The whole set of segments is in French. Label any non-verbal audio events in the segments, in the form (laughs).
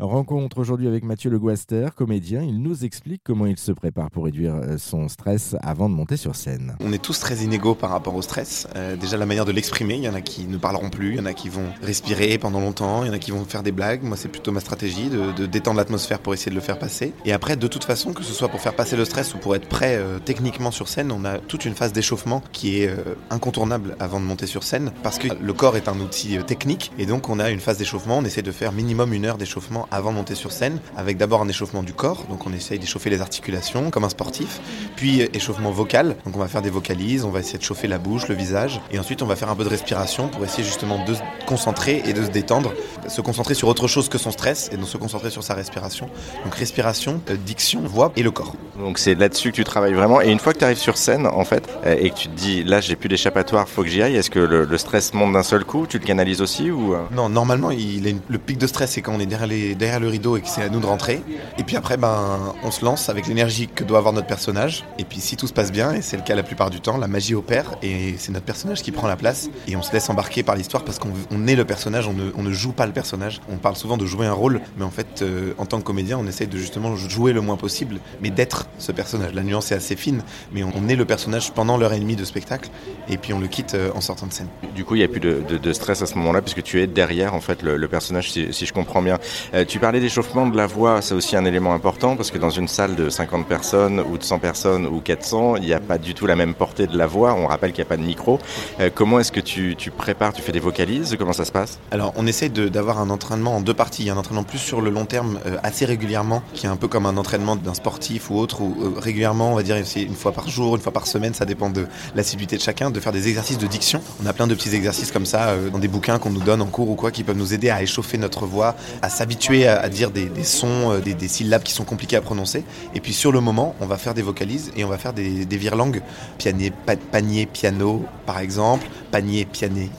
Rencontre aujourd'hui avec Mathieu Le Guaster, comédien. Il nous explique comment il se prépare pour réduire euh, son stress avant de monter sur scène. On est tous très inégaux par rapport au stress. Euh, déjà la manière de l'exprimer, il y en a qui ne parleront plus, il y en a qui vont respirer pendant longtemps, il y en a qui vont faire des blagues. Moi c'est plutôt ma stratégie de, détendre l'atmosphère pour essayer de le faire passer. Et après de toute façon, que ce soit pour faire passer le stress ou pour être prêt euh, techniquement sur scène, on a toute une phase d'échauffement qui est incontournable avant de monter sur scène parce que le corps est un outil technique et donc on a une phase d'échauffement. On essaie de faire minimum une heure d'échauffement avant de monter sur scène avec d'abord un échauffement du corps, donc on essaye d'échauffer les articulations comme un sportif, puis échauffement vocal, donc on va faire des vocalises, on va essayer de chauffer la bouche, le visage, et ensuite on va faire un peu de respiration pour essayer justement de se concentrer et de se détendre, se concentrer sur autre chose que son stress et de se concentrer sur sa respiration. Donc respiration, euh, diction, voix et le corps. Donc c'est là-dessus que tu travailles vraiment, et une fois que tu arrives sur scène en fait, euh, et que tu te dis là j'ai plus d'échappatoire, faut que j'y aille, est-ce que le, stress monte d'un seul coup, tu le canalises aussi ou euh? Non, normalement il est, le pic de stress c'est quand on est derrière, les, derrière le rideau et que c'est à nous de rentrer. Et puis après, ben, on se lance avec l'énergie que doit avoir notre personnage. Et puis si tout se passe bien, et c'est le cas la plupart du temps, la magie opère et c'est notre personnage qui prend la place. Et on se laisse embarquer par l'histoire parce qu'on est le personnage, on ne, joue pas le personnage. On parle souvent de jouer un rôle, mais en fait, euh, en tant que comédien, on essaye de justement jouer le moins possible, mais d'être ce personnage. La nuance est assez fine, mais on, est le personnage pendant l'heure et demie de spectacle, et puis on le quitte euh, en sortant de scène. Du coup, il n'y a plus de, stress à ce moment-là, puisque tu es derrière en fait le, personnage, si, je comprends bien. Euh, tu parlais d'échauffement de la voix, c'est aussi un élément important parce que dans une salle de 50 personnes ou de 100 personnes ou 400, il n'y a pas du tout la même portée de la voix. On rappelle qu'il n'y a pas de micro. Euh, comment est-ce que tu, prépares Tu fais des vocalises? Comment ça se passe? Alors, on essaie d'avoir un entraînement en deux parties. Il y a un entraînement plus sur le long terme, euh, assez régulièrement, qui est un peu comme un entraînement d'un sportif ou autre, ou euh, régulièrement, on va dire une fois par jour, une fois par semaine, ça dépend de l'assiduité de chacun, de faire des exercices de diction. On a plein de petits exercices comme ça dans des bouquins qu'on nous donne en cours ou quoi, qui peuvent nous aider à échauffer notre voix, à s'habituer à, dire des, sons, des, des syllabes qui sont compliqué à prononcer. Et puis sur le moment, on va faire des vocalises et on va faire des, des virelangues. Panier, panier, piano, par exemple. Panier, piané.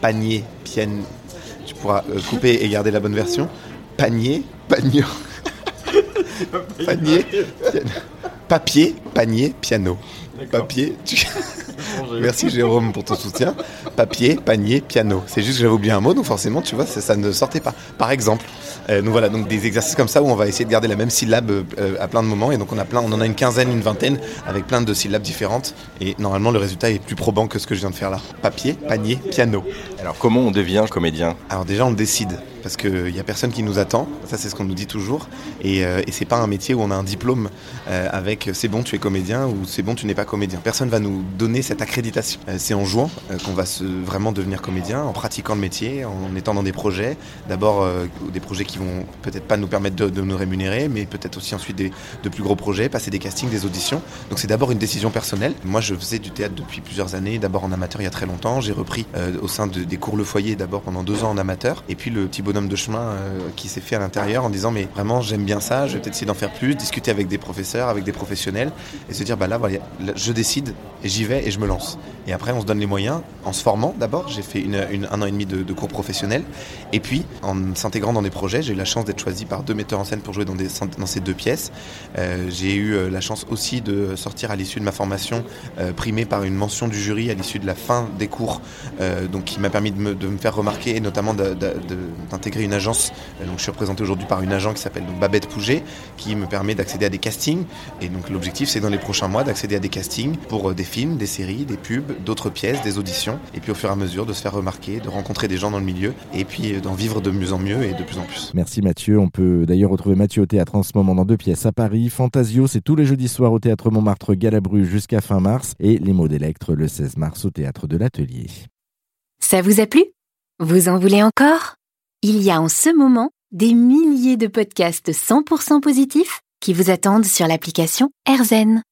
Panier, piano. Tu pourras euh, couper et garder la bonne version. Panier, (laughs) panier. panier, Papier, panier, piano. Papier. (laughs) Merci Jérôme pour ton soutien. Papier, panier, piano. C'est juste que j'avais oublié un mot, donc forcément, tu vois, ça ne sortait pas. Par exemple. Euh, donc voilà, donc des exercices comme ça où on va essayer de garder la même syllabe euh, à plein de moments. Et donc on a plein, on en a une quinzaine, une vingtaine, avec plein de syllabes différentes. Et normalement, le résultat est plus probant que ce que je viens de faire là. Papier, panier, piano. Alors comment on devient comédien? Alors déjà, on décide parce qu'il n'y a personne qui nous attend. Ça, c'est ce qu'on nous dit toujours. Et, euh, et c'est pas un métier où on a un diplôme euh, avec c'est bon, tu es comédien ou c'est bon, tu n'es pas comédien. Personne va nous donner cette accréditation. Euh, c'est en jouant qu'on va se, vraiment devenir comédien, en pratiquant le métier, en étant dans des projets. D'abord, des projets qui vont peut-être pas nous permettre de, nous rémunérer, mais peut-être aussi ensuite de plus gros projets, passer des castings, des auditions. Donc c'est d'abord une décision personnelle. Moi, je faisais du théâtre depuis plusieurs années, d'abord en amateur il y a très longtemps. J'ai repris au sein des cours Le Foyer d'abord pendant deux ans en amateur. Et puis le petit bonhomme de chemin euh, qui s'est fait à l'intérieur en disant mais vraiment j'aime bien ça, je vais peut-être essayer d'en faire plus, discuter avec des professeurs, avec des professionnels et se dire bah là voilà, je décide j'y vais et je me lance. Et après on se donne les moyens en se formant d'abord, j'ai fait une, un an et demi de, cours professionnels et puis en s'intégrant dans des projets, j'ai eu la chance d'être choisi par deux metteurs en scène pour jouer dans, ces deux pièces. Euh, j'ai eu euh, la chance aussi de sortir à l'issue de ma formation primée par une mention du jury à l'issue de la fin des cours, donc qui m'a permis de me, faire remarquer et notamment d'intégrer une agence euh, donc, je suis représenté aujourd'hui par une agent qui s'appelle Babette Pouget, qui me permet d'accéder à des castings. Et donc l'objectif, c'est dans les prochains mois d'accéder à des castings pour euh, des films, des séries, des pubs, d'autres pièces, des auditions. Et puis au fur et à mesure de se faire remarquer, de rencontrer des gens dans le milieu, et puis euh, d'en vivre de mieux en mieux et de plus en plus. Merci Mathieu. On peut d'ailleurs retrouver Mathieu au théâtre en ce moment dans deux pièces à Paris. Fantasio, c'est tous les jeudis soirs au théâtre Montmartre Galabru jusqu'à fin mars. Et Les mots d'Electre le 16 mars au théâtre de l'Atelier. Ça vous a plu? Vous en voulez encore? Il y a en ce moment des milliers de podcasts 100% positifs qui vous attendent sur l'application AirZen.